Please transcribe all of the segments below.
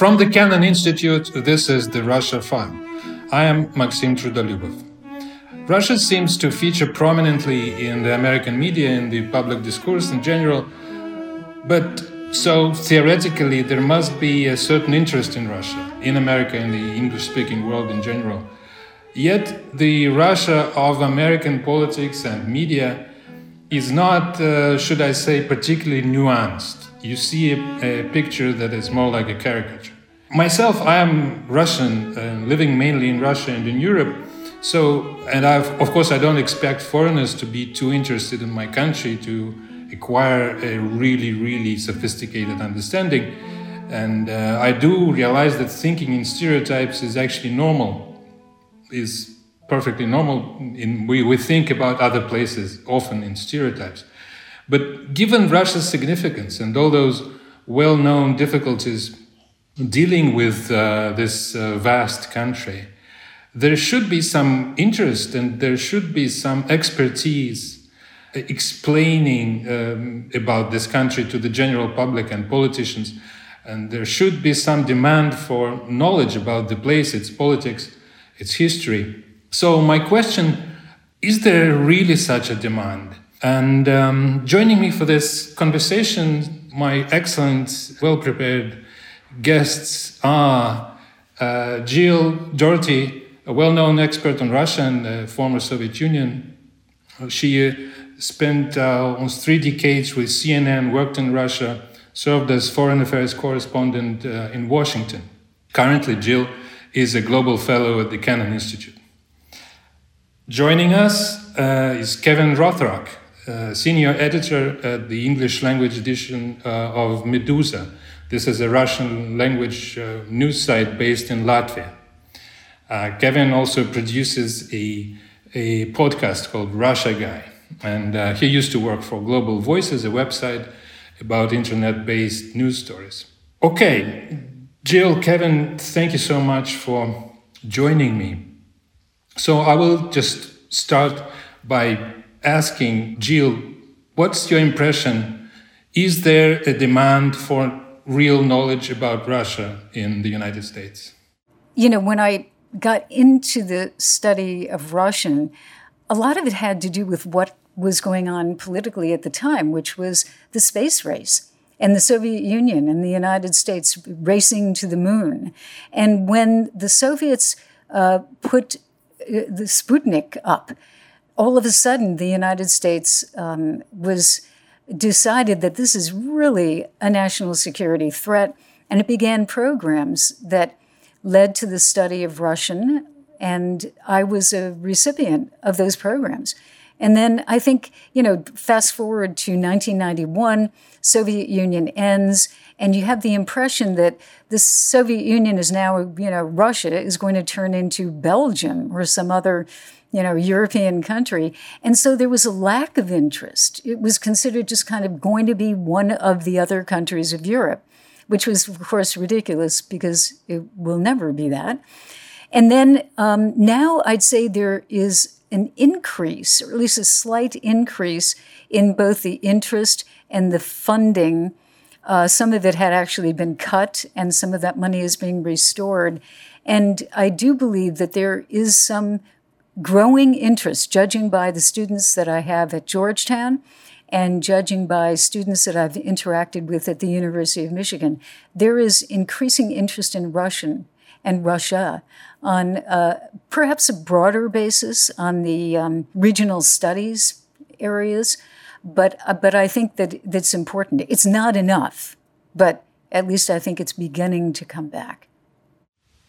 From the Kennan Institute, this is the Russia File. I am Maxim Trudolyubov. Russia seems to feature prominently in the American media, in the public discourse in general, but so theoretically, there must be a certain interest in Russia, in America, in the English speaking world in general. Yet, the Russia of American politics and media is not, uh, should I say, particularly nuanced. You see a, a, picture that is more like a caricature. Myself, I am Russian, uh, living mainly in Russia and in Europe. So, and I've, of course, I don't expect foreigners to be too interested in my country to acquire a really, really sophisticated understanding. And uh, I do realize that thinking in stereotypes is actually normal, is perfectly normal. In, we, we think about other places often in stereotypes. But given Russia's significance and all those well known difficulties dealing with uh, this uh, vast country, there should be some interest and there should be some expertise explaining um, about this country to the general public and politicians. And there should be some demand for knowledge about the place, its politics, its history. So, my question is there really such a demand? And um, joining me for this conversation, my excellent, well prepared guests are uh, Jill Dougherty, a well known expert on Russia and the former Soviet Union. She uh, spent uh, almost three decades with CNN, worked in Russia, served as foreign affairs correspondent uh, in Washington. Currently, Jill is a global fellow at the Kennan Institute. Joining us uh, is Kevin Rothrock, uh, senior editor at the English language edition uh, of Meduza. This is a Russian language uh, news site based in Latvia. Kevin also produces a, a podcast called Russia Guy. And uh, he used to work for Global Voices, a website about internet based news stories. Okay, Jill, Kevin, thank you so much for joining me. So I will just start by asking Jill, what's your impression? Is there a demand for real knowledge about Russia in the United States? You know, when I got into the study of Russian, a lot of it had to do with what was going on politically at the time, which was the space race and the Soviet Union and the United States racing to the moon. And when the Soviets uh, put uh, the Sputnik up, all of a sudden the United States um, was decided that this is really a national security threat, and it began programs that led to the study of Russian. And I was a recipient of those programs. And then I think, you know, fast forward to 1991, Soviet Union ends, and you have the impression that the Soviet Union is now, you know, Russia is going to turn into Belgium or some other, you know, European country. And so there was a lack of interest. It was considered just kind of going to be one of the other countries of Europe, which was, of course, ridiculous because it will never be that. And then um, now I'd say there is an increase, or at least a slight increase, in both the interest and the funding. Uh, some of it had actually been cut, and some of that money is being restored. And I do believe that there is some growing interest, judging by the students that I have at Georgetown and judging by students that I've interacted with at the University of Michigan. There is increasing interest in Russian and Russia on uh, perhaps a broader basis on the um, regional studies areas. But, uh, but I think that that's important. It's not enough, but at least I think it's beginning to come back.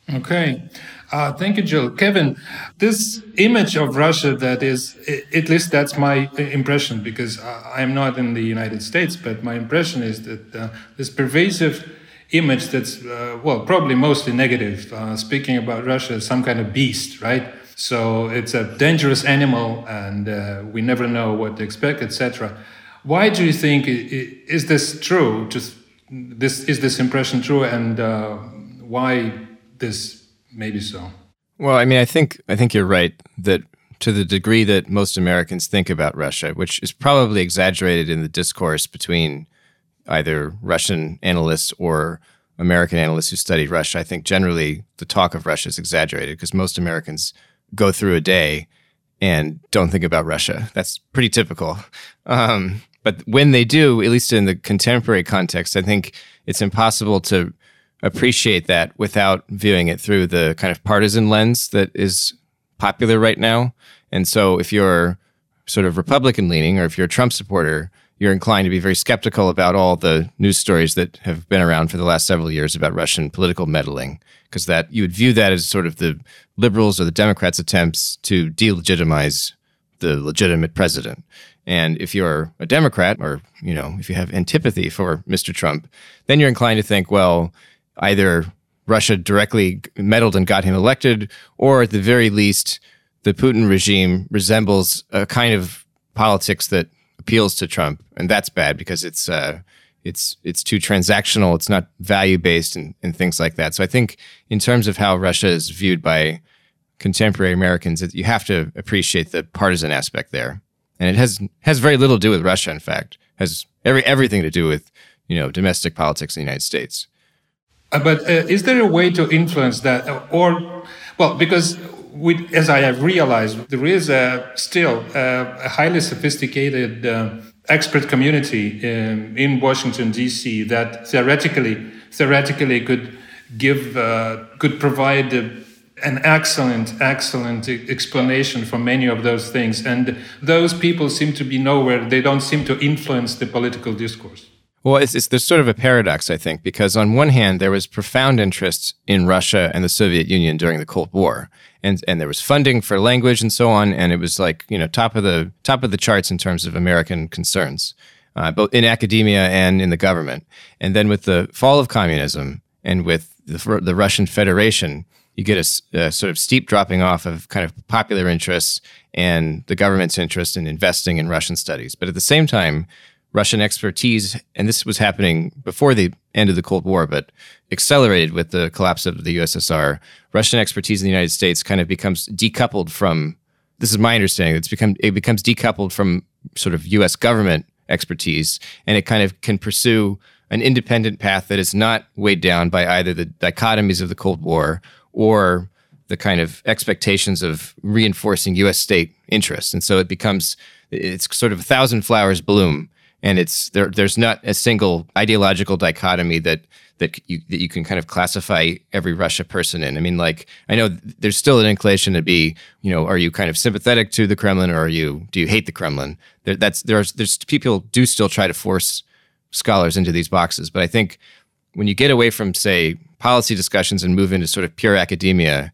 Okay. Uh, thank you, Jill. Kevin, this image of Russia that is, at least that's my impression because I'm not in the United States, but my impression is that uh, this pervasive image that's, uh, well, probably mostly negative, uh, speaking about Russia as some kind of beast, right? So it's a dangerous animal and uh, we never know what to expect, etc. Why do you think, is this true? Just this, is this impression true and uh, why this may be so? Well, I mean, I think I think you're right that to the degree that most Americans think about Russia, which is probably exaggerated in the discourse between either Russian analysts or American analysts who study Russia, I think generally the talk of Russia is exaggerated because most Americans go through a day and don't think about Russia. That's pretty typical. Um, but when they do, at least in the contemporary context, I think it's impossible to appreciate that without viewing it through the kind of partisan lens that is popular right now. And so if you're sort of Republican leaning or if you're a Trump supporter, you're inclined to be very skeptical about all the news stories that have been around for the last several years about Russian political meddling, because that you would view that as sort of the liberals or the Democrats' attempts to delegitimize the legitimate president. And if you're a Democrat or, you know, if you have antipathy for Mr. Trump, then you're inclined to think, well, either Russia directly meddled and got him elected, or at the very least, the Putin regime resembles a kind of politics that appeals to Trump, and that's bad because it's uh, it's it's too transactional. It's not value based and, and things like that. So I think in terms of how Russia is viewed by contemporary Americans, you have to appreciate the partisan aspect there, and it has has very little to do with Russia. In fact, has every everything to do with you know domestic politics in the United States. Uh, but uh, is there a way to influence that, or well, because we, as I have realized, there is a, still a, a highly sophisticated uh, expert community in, in Washington D.C. that theoretically theoretically could give uh, could provide an excellent excellent explanation for many of those things, and those people seem to be nowhere. They don't seem to influence the political discourse. Well, it's, it's, there's sort of a paradox, I think, because on one hand, there was profound interest in Russia and the Soviet Union during the Cold War, and and there was funding for language and so on, and it was like you know top of the top of the charts in terms of American concerns, uh, both in academia and in the government. And then with the fall of communism and with the, the Russian Federation, you get a, a, sort of steep dropping off of kind of popular interests and the government's interest in investing in Russian studies. But at the same time, Russian expertise, and this was happening before the end of the Cold War, but accelerated with the collapse of the USSR. Russian expertise in the United States kind of becomes decoupled from. This is my understanding. It's become it becomes decoupled from sort of U.S. government expertise, and it kind of can pursue an independent path that is not weighed down by either the dichotomies of the Cold War or the kind of expectations of reinforcing U.S. state interests. And so it becomes it's sort of a thousand flowers bloom and it's there. There's not a single ideological dichotomy that that you that you can kind of classify every Russia person in. I mean, like I know there's still an inclination to be, you know, are you kind of sympathetic to the Kremlin or are you do you hate the Kremlin? There, that's there's there's people do still try to force scholars into these boxes, but I think when you get away from say policy discussions and move into sort of pure academia,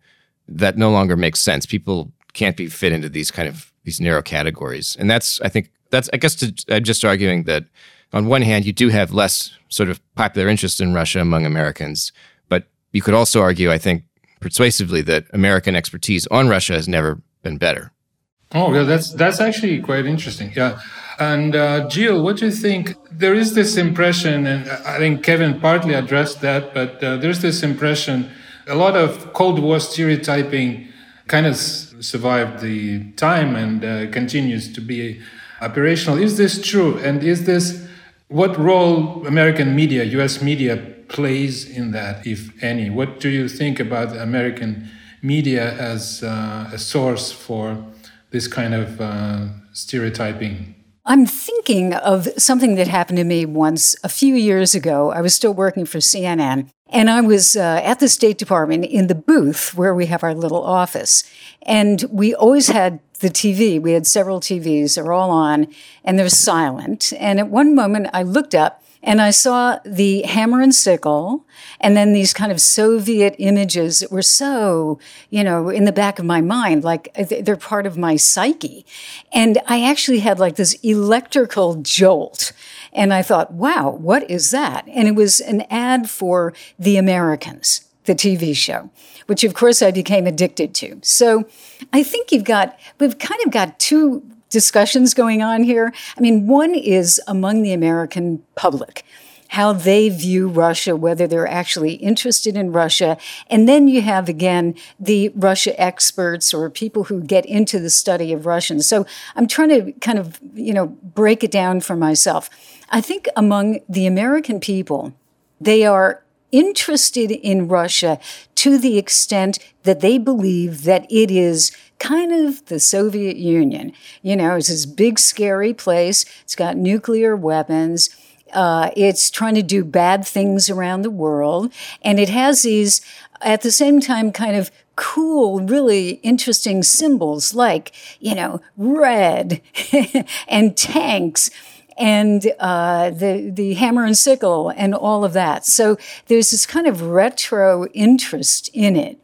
that no longer makes sense. People can't be fit into these kind of these narrow categories, and that's I think that's I guess to, I'm just arguing that on one hand you do have less sort of popular interest in Russia among Americans, but you could also argue, I think, persuasively that American expertise on Russia has never been better. Oh, yeah, that's that's actually quite interesting. Yeah, and uh, Jill, what do you think? There is this impression, and I think Kevin partly addressed that, but uh, there's this impression. A lot of Cold War stereotyping kind of survived the time and uh, continues to be operational. Is this true? And is this what role American media, US media, plays in that, if any? What do you think about American media as uh, a source for this kind of uh, stereotyping? I'm thinking of something that happened to me once a few years ago. I was still working for CNN, and I was uh, at the State Department in the booth where we have our little office. And we always had the TV. We had several TVs. They're all on and they're silent. And at one moment I looked up and I saw the hammer and sickle and then these kind of Soviet images that were so, you know, in the back of my mind, like uh, they're part of my psyche. And I actually had like this electrical jolt. And I thought, wow, what is that? And it was an ad for The Americans, the TV show which of course I became addicted to. So I think you've got, we've kind of got two discussions going on here. I mean, one is among the American public how they view Russia, whether they're actually interested in Russia. And then you have, again, the Russia experts or people who get into the study of Russians. So I'm trying to kind of, you know, break it down for myself. I think among the American people, they are interested in Russia to the extent that they believe that it is kind of the Soviet Union. You know, it's this big, scary place. It's got nuclear weapons. Uh, it's trying to do bad things around the world. And it has these, at the same time, kind of cool, really interesting symbols like, you know, red and tanks and uh, the the hammer and sickle and all of that. So there's this kind of retro interest in it.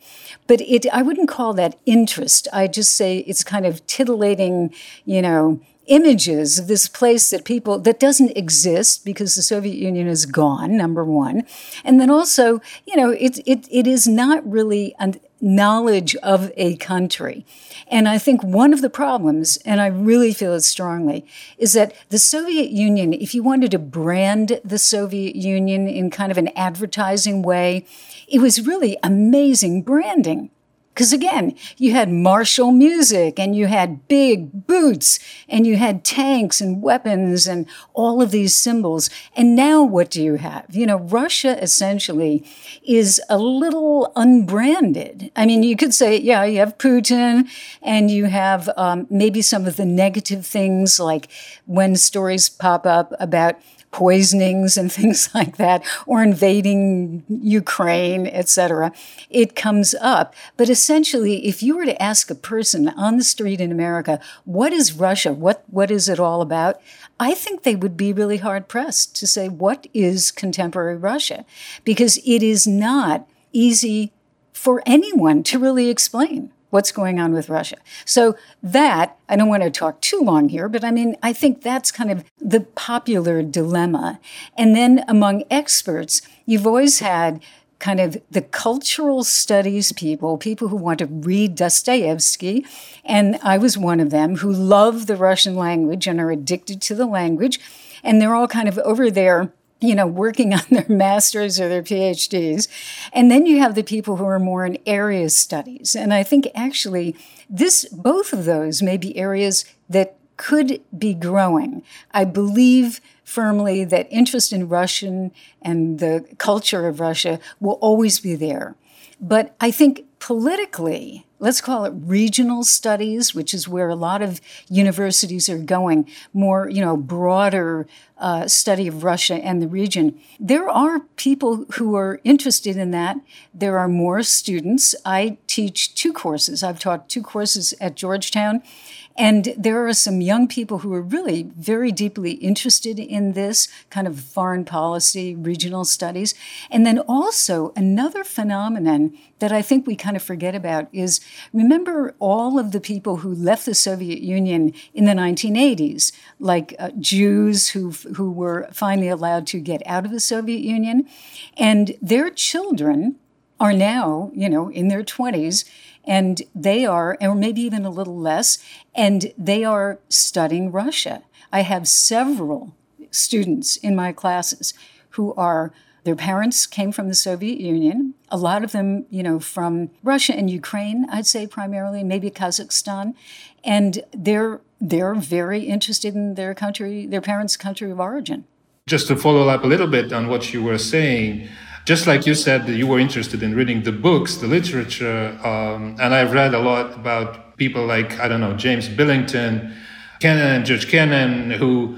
But it, I wouldn't call that interest. I just say it's kind of titillating, you know, images of this place that people that doesn't exist because the Soviet Union is gone number 1 and then also you know it it, it is not really a knowledge of a country. And I think one of the problems and I really feel it strongly is that the Soviet Union if you wanted to brand the Soviet Union in kind of an advertising way it was really amazing branding because again, you had martial music and you had big boots and you had tanks and weapons and all of these symbols. And now what do you have? You know, Russia essentially is a little unbranded. I mean, you could say, yeah, you have Putin and you have um, maybe some of the negative things like when stories pop up about poisonings and things like that, or invading Ukraine, etc. It comes up. But essentially, if you were to ask a person on the street in America, what is Russia? What, what is it all about? I think they would be really hard pressed to say, what is contemporary Russia? Because it is not easy for anyone to really explain what's going on with Russia. So that, I don't want to talk too long here, but I mean, I think that's kind of the popular dilemma. And then among experts, you've always had kind of the cultural studies people, people who want to read Dostoevsky, and I was one of them who love the Russian language and are addicted to the language. And they're all kind of over there you know, working on their masters or their PhDs. And then you have the people who are more in area studies. And I think actually this, both of those may be areas that could be growing. I believe firmly that interest in Russian and the culture of Russia will always be there. But I think politically, let's call it regional studies, which is where a lot of universities are going, more, you know, broader uh, study of Russia and the region. There are people who are interested in that. There are more students. I teach two courses. I've taught two courses at Georgetown. And there are some young people who are really very deeply interested in this kind of foreign policy, regional studies. And then also another phenomenon that I think we kind of forget about is remember all of the people who left the Soviet Union in the 1980s, like uh, Jews who, who were finally allowed to get out of the Soviet Union, and their children are now, you know, in their 20s and they are, or maybe even a little less, and they are studying Russia. I have several students in my classes who are their parents came from the Soviet Union. A lot of them, you know, from Russia and Ukraine, I'd say primarily, maybe Kazakhstan, and they're they're very interested in their country, their parents' country of origin. Just to follow up a little bit on what you were saying, just like you said that you were interested in reading the books, the literature, um, and I've read a lot about people like, I don't know, James Billington, Kennan, George Kennan, who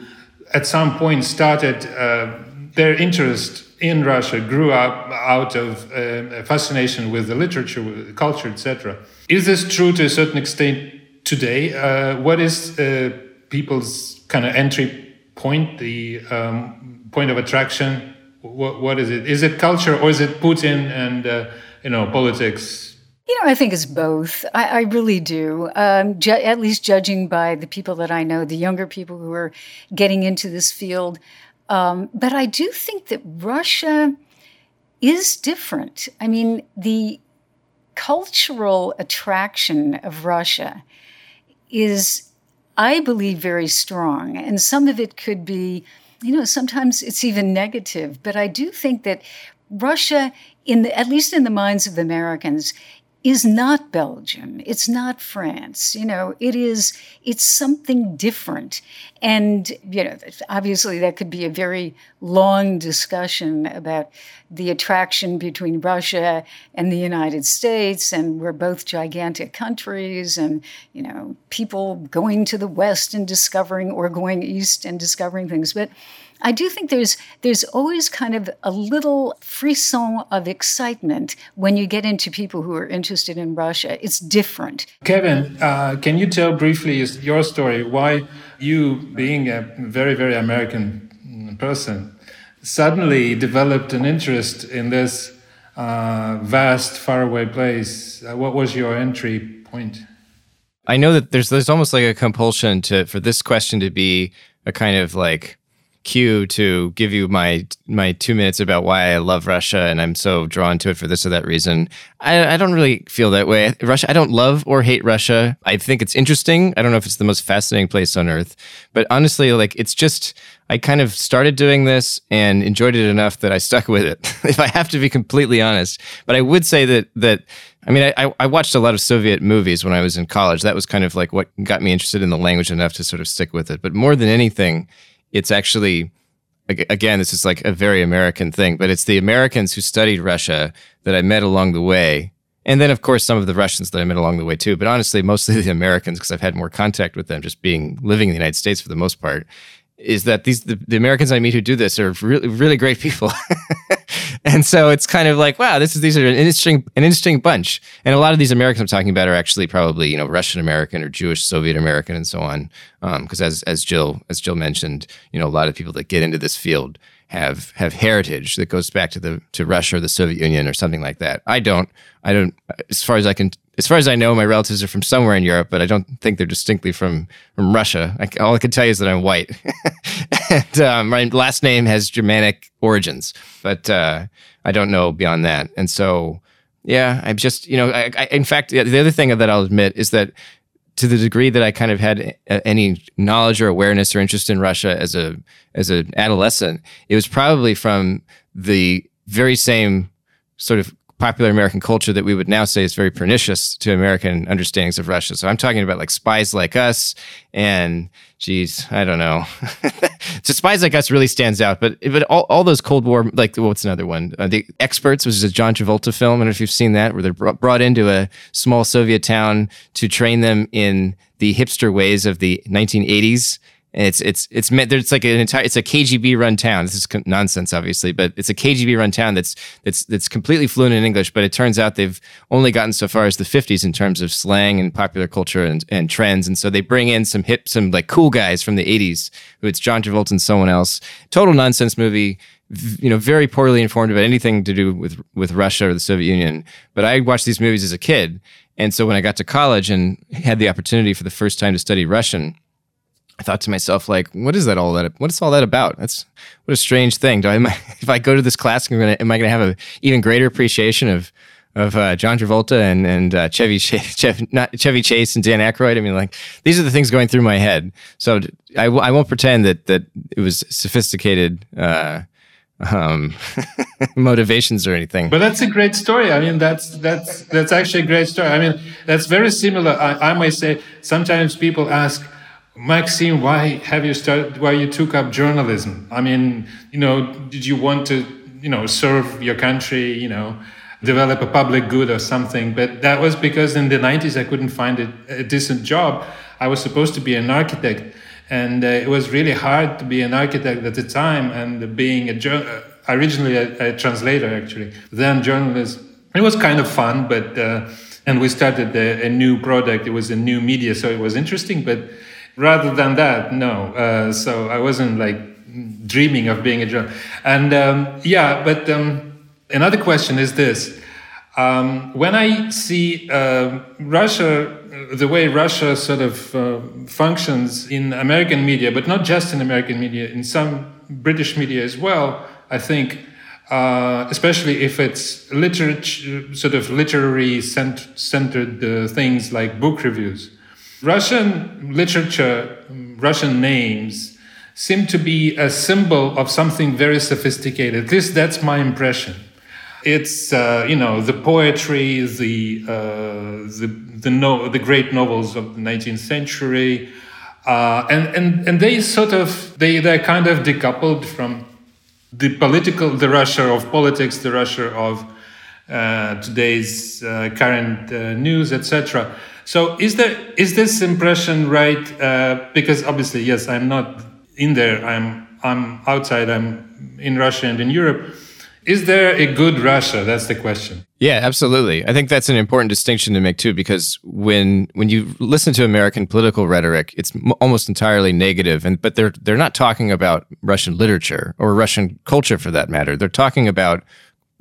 at some point started uh, their interest in Russia, grew up out of uh, fascination with the literature, with the culture, etc. Is this true to a certain extent today? Uh, what is uh, people's kind of entry point, the um, point of attraction what, what is it? Is it culture or is it Putin and uh, you know politics? You know, I think it's both. I, I really do. Um, at least judging by the people that I know, the younger people who are getting into this field. Um, but I do think that Russia is different. I mean, the cultural attraction of Russia is, I believe, very strong. And some of it could be you know, sometimes it's even negative. But I do think that Russia, in the, at least in the minds of Americans, is not Belgium. It's not France. You know, it is, it's something different. And, you know, obviously that could be a very long discussion about the attraction between Russia and the United States. And we're both gigantic countries and, you know, people going to the West and discovering or going East and discovering things. But, I do think there's there's always kind of a little frisson of excitement when you get into people who are interested in Russia. It's different. Kevin, uh, can you tell briefly your story? Why you, being a very very American person, suddenly developed an interest in this uh, vast, faraway place? Uh, what was your entry point? I know that there's there's almost like a compulsion to for this question to be a kind of like cue to give you my my two minutes about why I love Russia and I'm so drawn to it for this or that reason. I, I don't really feel that way. Russia, I don't love or hate Russia. I think it's interesting. I don't know if it's the most fascinating place on earth, but honestly, like it's just I kind of started doing this and enjoyed it enough that I stuck with it. if I have to be completely honest, but I would say that that I mean, I, I watched a lot of Soviet movies when I was in college. That was kind of like what got me interested in the language enough to sort of stick with it. But more than anything, it's actually again this is like a very american thing but it's the americans who studied russia that i met along the way. And then of course some of the russians that i met along the way too but honestly mostly the americans because i've had more contact with them just being living in the united states for the most part is that these the, the Americans I meet who do this are really really great people, and so it's kind of like wow, this is these are an interesting an interesting bunch, and a lot of these Americans I'm talking about are actually probably you know Russian American or Jewish Soviet American and so on, because um, as as Jill as Jill mentioned, you know a lot of people that get into this field have have heritage that goes back to the to Russia or the Soviet Union or something like that. I don't. I don't. As far as I can as far as I know, my relatives are from somewhere in Europe, but I don't think they're distinctly from from Russia. I, all I can tell you is that I'm white, and um, my last name has Germanic origins, but uh, I don't know beyond that. And so, yeah, I'm just you know, I, I, in fact, the other thing that I'll admit is that to the degree that I kind of had any knowledge or awareness or interest in Russia as a as an adolescent, it was probably from the very same sort of popular American culture that we would now say is very pernicious to American understandings of Russia. So I'm talking about like spies like us and geez, I don't know. so spies like us really stands out, but but all, all those Cold War like what's another one? Uh, the Experts, which is a John Travolta film. I don't know if you've seen that, where they're brought into a small Soviet town to train them in the hipster ways of the 1980s it's it's it's meant there's like an entire it's a KGB run town. This is nonsense, obviously, but it's a KGB run town that's that's that's completely fluent in English. But it turns out they've only gotten so far as the 50s in terms of slang and popular culture and, and trends. And so they bring in some hip, some like cool guys from the 80s, who it's John Travolta and someone else. Total nonsense movie you know very poorly informed about anything to do with with Russia or the Soviet Union. But I watched these movies as a kid, and so when I got to college and had the opportunity for the first time to study Russian, I thought to myself, like, what is that all that? What is all that about? That's what a strange thing. Do I, if I go to this class, I'm gonna, am I going to have an even greater appreciation of of uh, John Travolta and and uh, Chevy Chase, Chevy, not Chevy Chase and Dan Aykroyd? I mean, like, these are the things going through my head. So I, I won't pretend that that it was sophisticated. Uh, um, motivations or anything. But that's a great story. I mean, that's that's that's actually a great story. I mean, that's very similar. I, I might say sometimes people ask, Maxime, why have you started? Why you took up journalism? I mean, you know, did you want to, you know, serve your country? You know, develop a public good or something? But that was because in the '90s I couldn't find a, a decent job. I was supposed to be an architect, and uh, it was really hard to be an architect at the time. And being a originally a, a, translator, actually, then journalist, it was kind of fun, but. Uh, and we started a, a new product. It was a new media, so it was interesting, but rather than that no uh, so i wasn't like dreaming of being a journalist and um, yeah but um, another question is this um, when i see uh, russia the way russia sort of uh, functions in american media but not just in american media in some british media as well i think uh, especially if it's literature, sort of literary cent- centered uh, things like book reviews. Russian literature, Russian names, seem to be a symbol of something very sophisticated. At least that's my impression. it's uh, you know the poetry, the uh, the the, no, the great novels of the 19th century, uh, and and and they sort of they they're kind of decoupled from the political the Russia of politics, the Russia of uh, today's uh, current uh, news, etc. So is there is this impression right? Uh, because obviously, yes, I'm not in there. I'm I'm outside. I'm in Russia and in Europe is there a good Russia? That's the question. Yeah, absolutely. I think that's an important distinction to make too, because when when you listen to American political rhetoric, it's almost entirely negative, and but they're they're not talking about Russian literature or Russian culture for that matter. They're talking about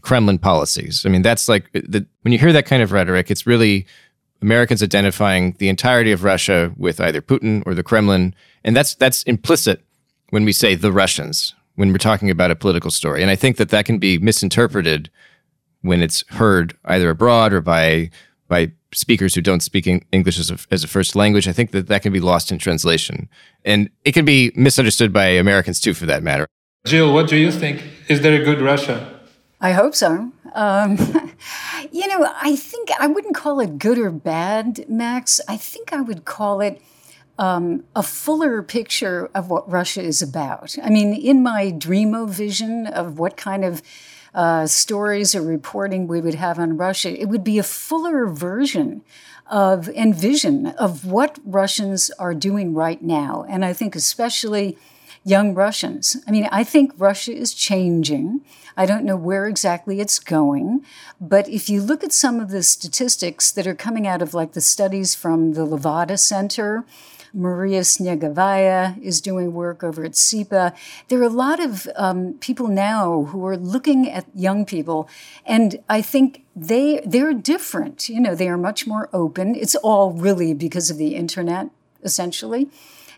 Kremlin policies. I mean, that's like the, when you hear that kind of rhetoric, it's really Americans identifying the entirety of Russia with either Putin or the Kremlin, and that's that's implicit when we say the Russians, when we're talking about a political story. And I think that that can be misinterpreted when it's heard either abroad or by by speakers who don't speak English as a, as a first language. I think that that can be lost in translation, and it can be misunderstood by Americans too, for that matter. Jill, what do you think? Is there a good Russia? I hope so. Um, you know, I think I wouldn't call it good or bad, Max. I think I would call it um, a fuller picture of what Russia is about. I mean, in my dreamo vision of what kind of uh, stories or reporting we would have on Russia, it would be a fuller version of and vision of what Russians are doing right now. And I think especially young Russians. I mean, I think Russia is changing. I don't know where exactly it's going, but if you look at some of the statistics that are coming out of like the studies from the Levada Center, Maria Snegovaya is doing work over at SIPA. There are a lot of um, people now who are looking at young people, and I think they they're different. You know, they are much more open. It's all really because of the internet, essentially.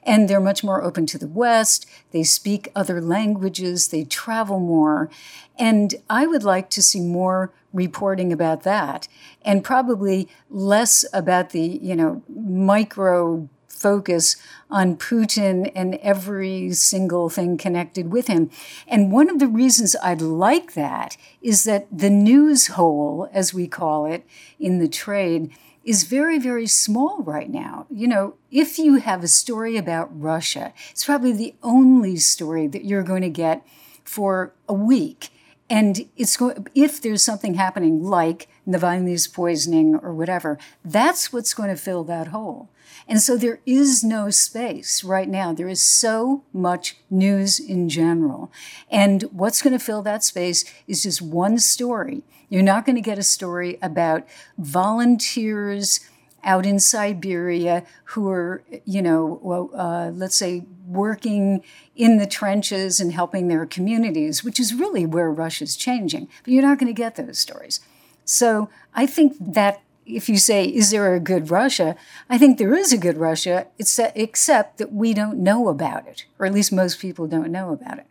And they're much more open to the West. They speak other languages. They travel more. And I would like to see more reporting about that and probably less about the, you know, micro focus on Putin and every single thing connected with him. And one of the reasons I'd like that is that the news hole, as we call it in the trade, is very, very small right now. You know, if you have a story about Russia, it's probably the only story that you're going to get for a week. And it's if there's something happening like Navalny's poisoning or whatever, that's what's going to fill that hole. And so there is no space right now. There is so much news in general. And what's going to fill that space is just one story. You're not going to get a story about volunteers out in Siberia who are, you know, uh, let's say working in the trenches and helping their communities, which is really where Russia's changing. But you're not going to get those stories. So I think that if you say, is there a good Russia? I think there is a good Russia, except that we don't know about it, or at least most people don't know about it.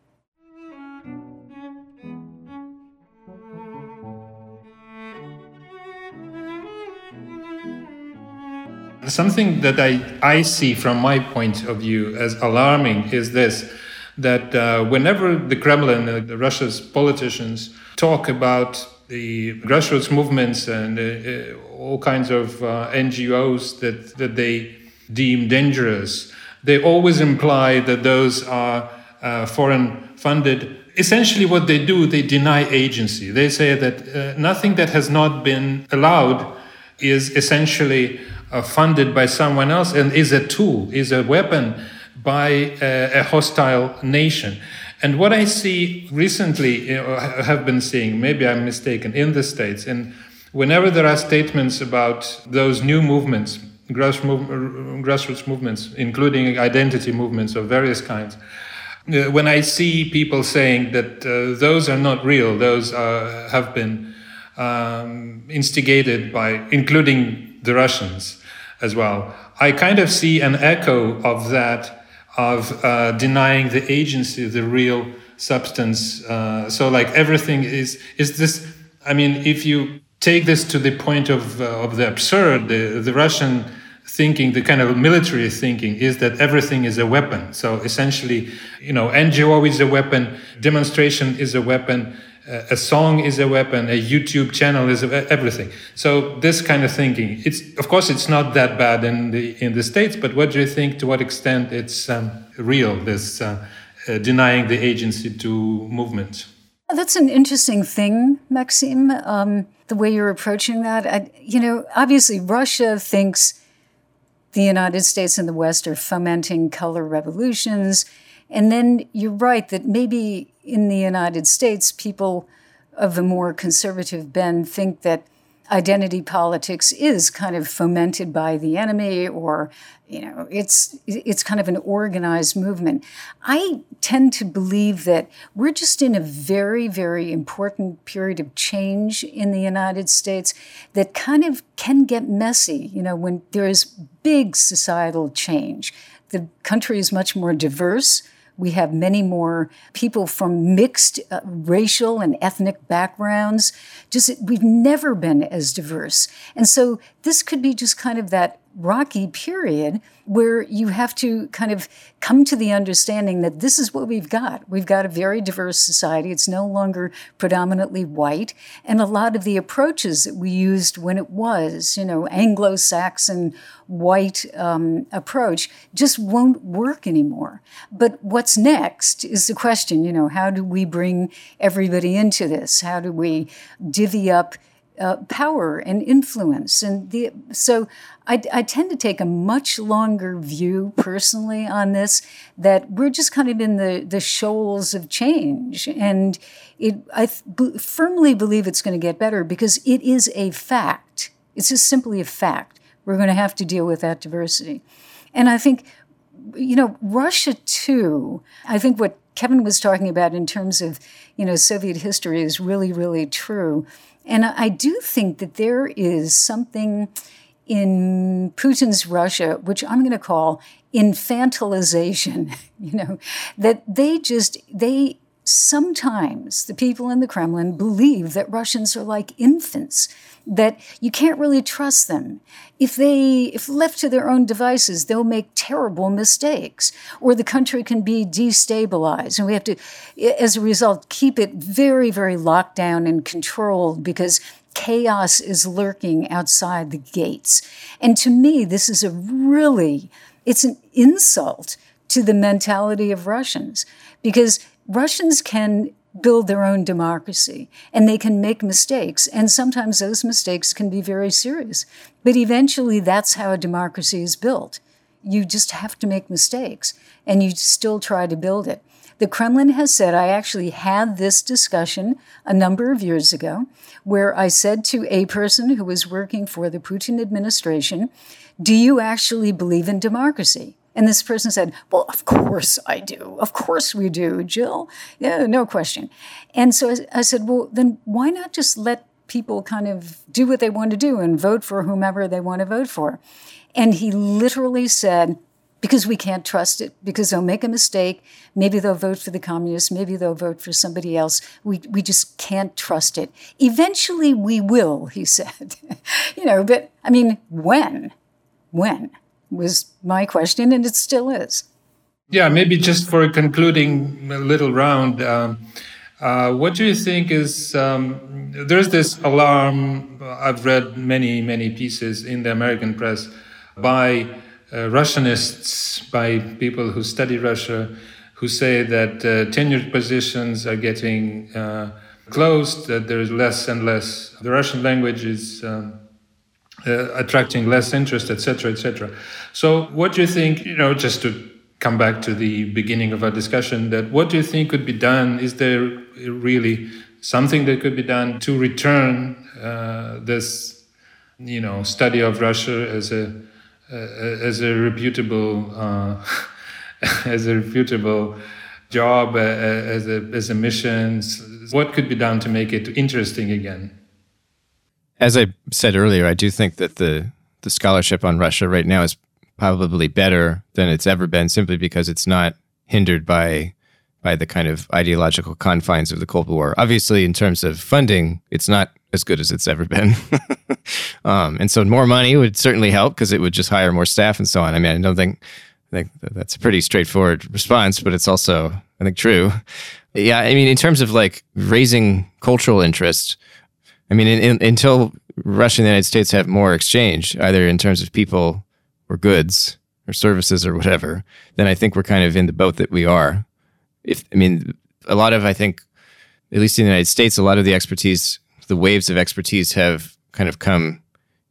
Something that I, I see from my point of view as alarming is this that uh, whenever the Kremlin, uh, Russia's politicians, talk about the grassroots movements and uh, uh all kinds of uh, NGOs that, that they deem dangerous, they always imply that those are uh, foreign funded. Essentially, what they do, they deny agency. They say that nothing that has not been allowed is essentially funded by someone else and is a tool, is a weapon by a hostile nation. And what I see recently, have been seeing, maybe I'm mistaken, in the States, and whenever there are statements about those new movements, grassroots movements, including identity movements of various kinds, uh, when I see people saying that uh, those are not real, those have been um, instigated by, including the Russians as well, I kind of see an echo of that of uh, denying the agency, the real substance. Uh, so like everything is is this. I mean, if you take this to the point of uh, of the absurd, the, the Russian thinking, the kind of military thinking, is that everything is a weapon. So essentially, you know, NGO is a weapon, demonstration is a weapon. A song is a weapon, a YouTube channel is everything. So this kind of thinking, it's of course it's not that bad in the in the states, but what do you think? To what extent it's um, real? This uh, uh, denying the agency to movement. That's an interesting thing, Maxime. Um, the way you're approaching that, I, you know, obviously Russia thinks the United States and the West are fomenting color revolutions. And then you're right that maybe in the United States, people of the more conservative bend think that identity politics is kind of fomented by the enemy or you know it's it's kind of an organized movement. I tend to believe that we're just in a very very important period of change in the united states that kind of can get messy you know when there is big societal change. The country is much more diverse we have many more people from mixed uh, racial and ethnic backgrounds. Just we've never been as diverse. And so this could be just kind of that rocky period where you have to kind of come to the understanding that this is what we've got. We've got a very diverse society. It's no longer predominantly white. And a lot of the approaches that we used when it was, you know, Anglo Saxon white um, approach just won't work anymore. But what's next is the question, you know, how do we bring everybody into this? How do we divvy up? Uh, power and influence. And the, so I, I, tend to take a much longer view personally on this, that we're just kind of in the, the shoals of change. And it, I firmly believe it's going to get better because it is a fact. It's just simply a fact. We're going to have to deal with that diversity. And I think, you know, Russia too, I think what Kevin was talking about in terms of, you know, Soviet history is really, really true and I do think that there is something in Putin's Russia, which I'm going to call infantilization, you know, that they just, they sometimes the people in the Kremlin believe that Russians are like infants, that you can't really trust them. If they, if left to their own devices, they'll make terrible mistakes, or the country can be destabilized. And we have to, as a result, keep it very, very locked down and controlled because chaos is lurking outside the gates. And to me, this is a really, it's an insult to the mentality of Russians because Russians can build their own democracy and they can make mistakes. And sometimes those mistakes can be very serious. But eventually, that's how a democracy is built. You just have to make mistakes and you still try to build it. The Kremlin has said, I actually had this discussion a number of years ago, where I said to a person who was working for the Putin administration, Do you actually believe in democracy? And this person said, Well, of course I do. Of course we do, Jill. Yeah, no question. And so I, I said, Well, then why not just let people kind of do what they want to do and vote for whomever they want to vote for? And he literally said, because we can't trust it, because they'll make a mistake. Maybe they'll vote for the communists. Maybe they'll vote for somebody else. We, we just can't trust it. Eventually we will, he said. you know, but I mean, when? When? Was my question, and it still is. Yeah, maybe just for a concluding little round, um, uh, what do you think is um, there's this alarm? I've read many, many pieces in the American press by uh, Russianists, by people who study Russia, who say that uh, tenured positions are getting uh, closed, that there's less and less. The Russian language is. Um, uh, attracting less interest, etc., etc. So, what do you think? You know, just to come back to the beginning of our discussion, that what do you think could be done? Is there really something that could be done to return uh, this, you know, study of Russia as a uh, as a reputable uh, as a reputable job, uh, as a as a mission? What could be done to make it interesting again? As I said earlier, I do think that the the scholarship on Russia right now is probably better than it's ever been, simply because it's not hindered by by the kind of ideological confines of the Cold War. Obviously, in terms of funding, it's not as good as it's ever been. um, and so, more money would certainly help because it would just hire more staff and so on. I mean, I don't think I think that's a pretty straightforward response, but it's also I think true. Yeah, I mean, in terms of like raising cultural interest, I mean, in, in, until Russia and the United States have more exchange, either in terms of people or goods or services or whatever, then I think we're kind of in the boat that we are. If I mean, a lot of I think, at least in the United States, a lot of the expertise, the waves of expertise have kind of come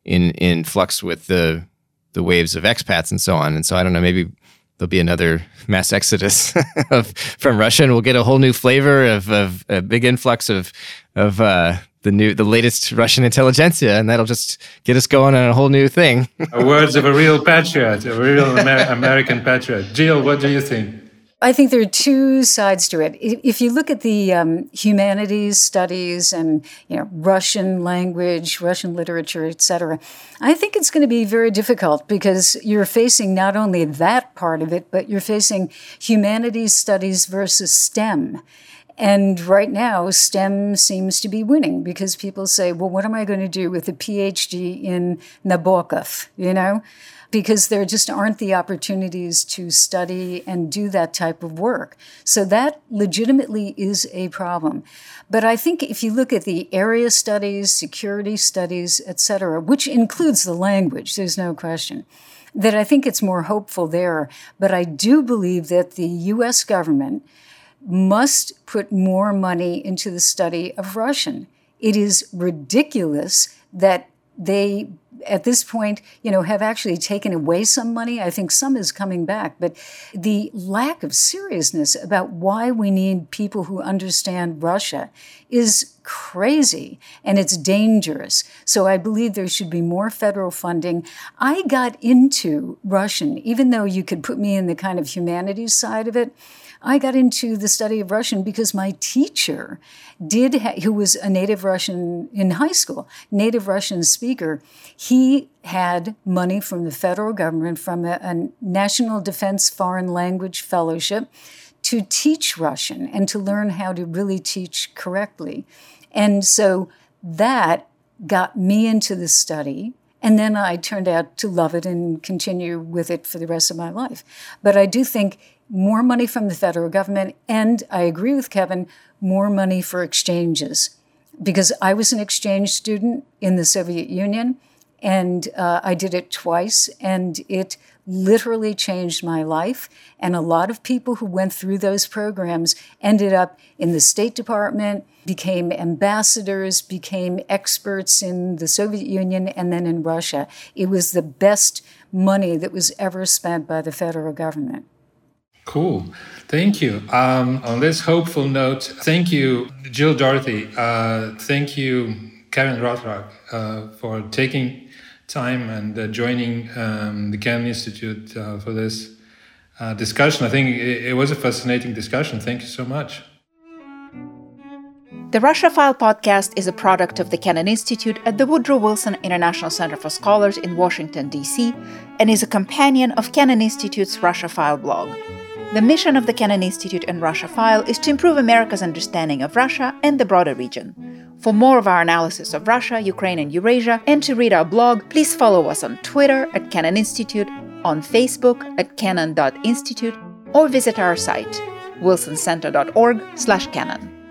in in flux with the the waves of expats and so on. And so I don't know, maybe there'll be another mass exodus of, from Russia, and we'll get a whole new flavor of, of a big influx of of uh, the new the latest Russian intelligentsia, and that'll just get us going on a whole new thing. Words of a real patriot, a real Amer- American patriot. Jill, what do you think? I think there are two sides to it. If you look at the um, humanities studies and you know Russian language, Russian literature, etc., I think it's going to be very difficult because you're facing not only that part of it, but you're facing humanities studies versus STEM. And right now, STEM seems to be winning because people say, well, what am I going to do with a PhD in Nabokov? You know? because there just aren't the opportunities to study and do that type of work. So that legitimately is a problem. But I think if you look at the area studies, security studies, et cetera, which includes the language, there's no question, that I think it's more hopeful there. But I do believe that the US government must put more money into the study of Russian. It is ridiculous that they at this point, you know, have actually taken away some money. I think some is coming back, but the lack of seriousness about why we need people who understand Russia is crazy and it's dangerous. So I believe there should be more federal funding. I got into Russian, even though you could put me in the kind of humanities side of it. I got into the study of Russian because my teacher did, ha- who was a native Russian in high school, native Russian speaker, he had money from the federal government from a, a National Defense Foreign Language Fellowship to teach Russian and to learn how to really teach correctly. And so that got me into the study. And then I turned out to love it and continue with it for the rest of my life. But I do think more money from the federal government, and I agree with Kevin, more money for exchanges. Because I was an exchange student in the Soviet Union, and uh, I did it twice, and it literally changed my life. And a lot of people who went through those programs ended up in the State Department, became ambassadors, became experts in the Soviet Union, and then in Russia. It was the best money that was ever spent by the federal government. Cool. Thank you. Um, on this hopeful note, thank you, Jill Dougherty. Uh, thank you, Kevin Rothrock, uh, for taking time and uh, joining um, the Kennan Institute uh, for this uh, discussion. I think it, it was a fascinating discussion. Thank you so much. The Russia File podcast is a product of the Kennan Institute at the Woodrow Wilson International Center for Scholars in Washington, D.C., and is a companion of Kennan Institute's Russia File blog. The mission of the Kennan Institute and Russia File is to improve America's understanding of Russia and the broader region. For more of our analysis of Russia, Ukraine, and Eurasia, and to read our blog, please follow us on Twitter at Kennan Institute, on Facebook at kennan.institute, or visit our site, wilsoncenter.org/kennan.